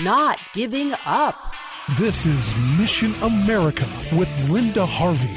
Not giving up. This is Mission America with Linda Harvey.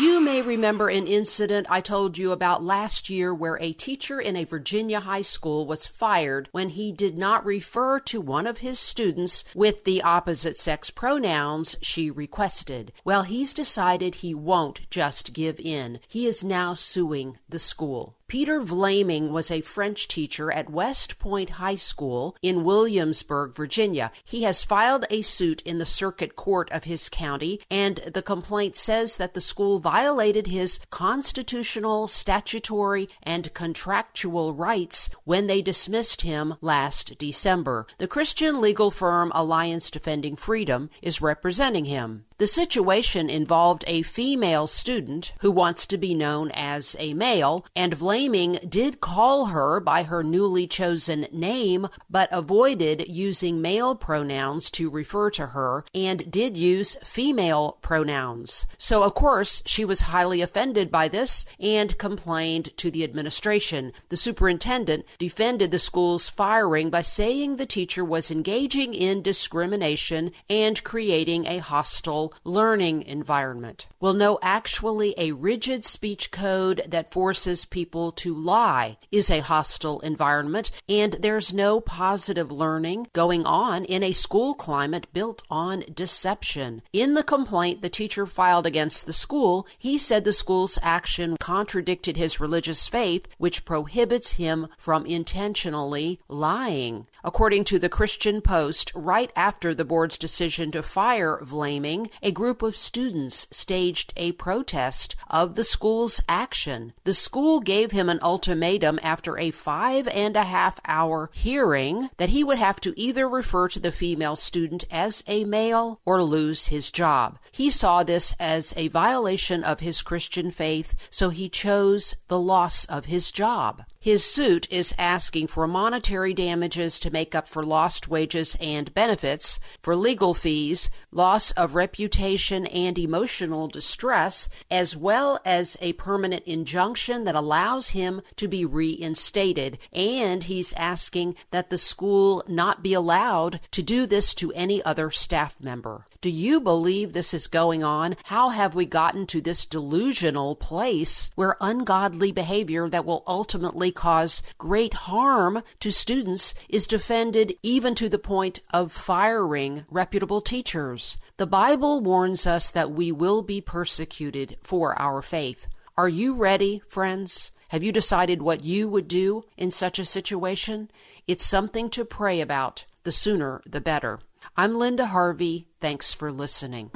You may remember an incident I told you about last year where a teacher in a Virginia high school was fired when he did not refer to one of his students with the opposite sex pronouns she requested. Well, he's decided he won't just give in. He is now suing the school. Peter Vlaming was a French teacher at West Point High School in Williamsburg, Virginia. He has filed a suit in the circuit court of his county, and the complaint says that the school violated his constitutional, statutory, and contractual rights when they dismissed him last December. The Christian legal firm Alliance Defending Freedom is representing him. The situation involved a female student who wants to be known as a male, and Vlaming did call her by her newly chosen name, but avoided using male pronouns to refer to her and did use female pronouns. So, of course, she was highly offended by this and complained to the administration. The superintendent defended the school's firing by saying the teacher was engaging in discrimination and creating a hostile learning environment. Well, no, actually, a rigid speech code that forces people to lie is a hostile environment, and there's no positive learning going on in a school climate built on deception. In the complaint the teacher filed against the school, he said the school's action contradicted his religious faith, which prohibits him from intentionally lying. According to the Christian Post, right after the board's decision to fire Vlaming, a group of students staged a protest of the school's action. The school gave him an ultimatum after a five and a half hour hearing that he would have to either refer to the female student as a male or lose his job. He saw this as a violation of his Christian faith, so he chose the loss of his job. His suit is asking for monetary damages to make up for lost wages and benefits, for legal fees, loss of reputation and emotional distress, as well as a permanent injunction that allows him to be reinstated. And he's asking that the school not be allowed to do this to any other staff member. Do you believe this is going on? How have we gotten to this delusional place where ungodly behavior that will ultimately cause great harm to students is defended even to the point of firing reputable teachers? The Bible warns us that we will be persecuted for our faith. Are you ready, friends? Have you decided what you would do in such a situation? It's something to pray about. The sooner, the better. I'm Linda Harvey. Thanks for listening.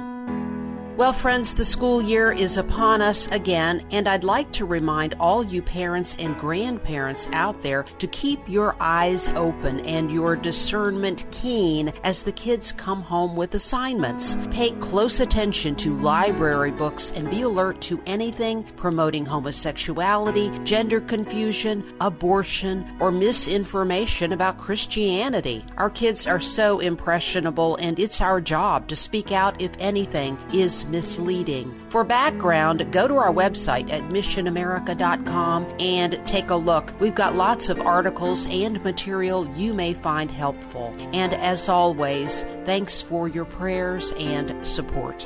Well, friends, the school year is upon us again, and I'd like to remind all you parents and grandparents out there to keep your eyes open and your discernment keen as the kids come home with assignments. Pay close attention to library books and be alert to anything promoting homosexuality, gender confusion, abortion, or misinformation about Christianity. Our kids are so impressionable, and it's our job to speak out if anything is misleading. For background, go to our website at missionamerica.com and take a look. We've got lots of articles and material you may find helpful. And as always, thanks for your prayers and support.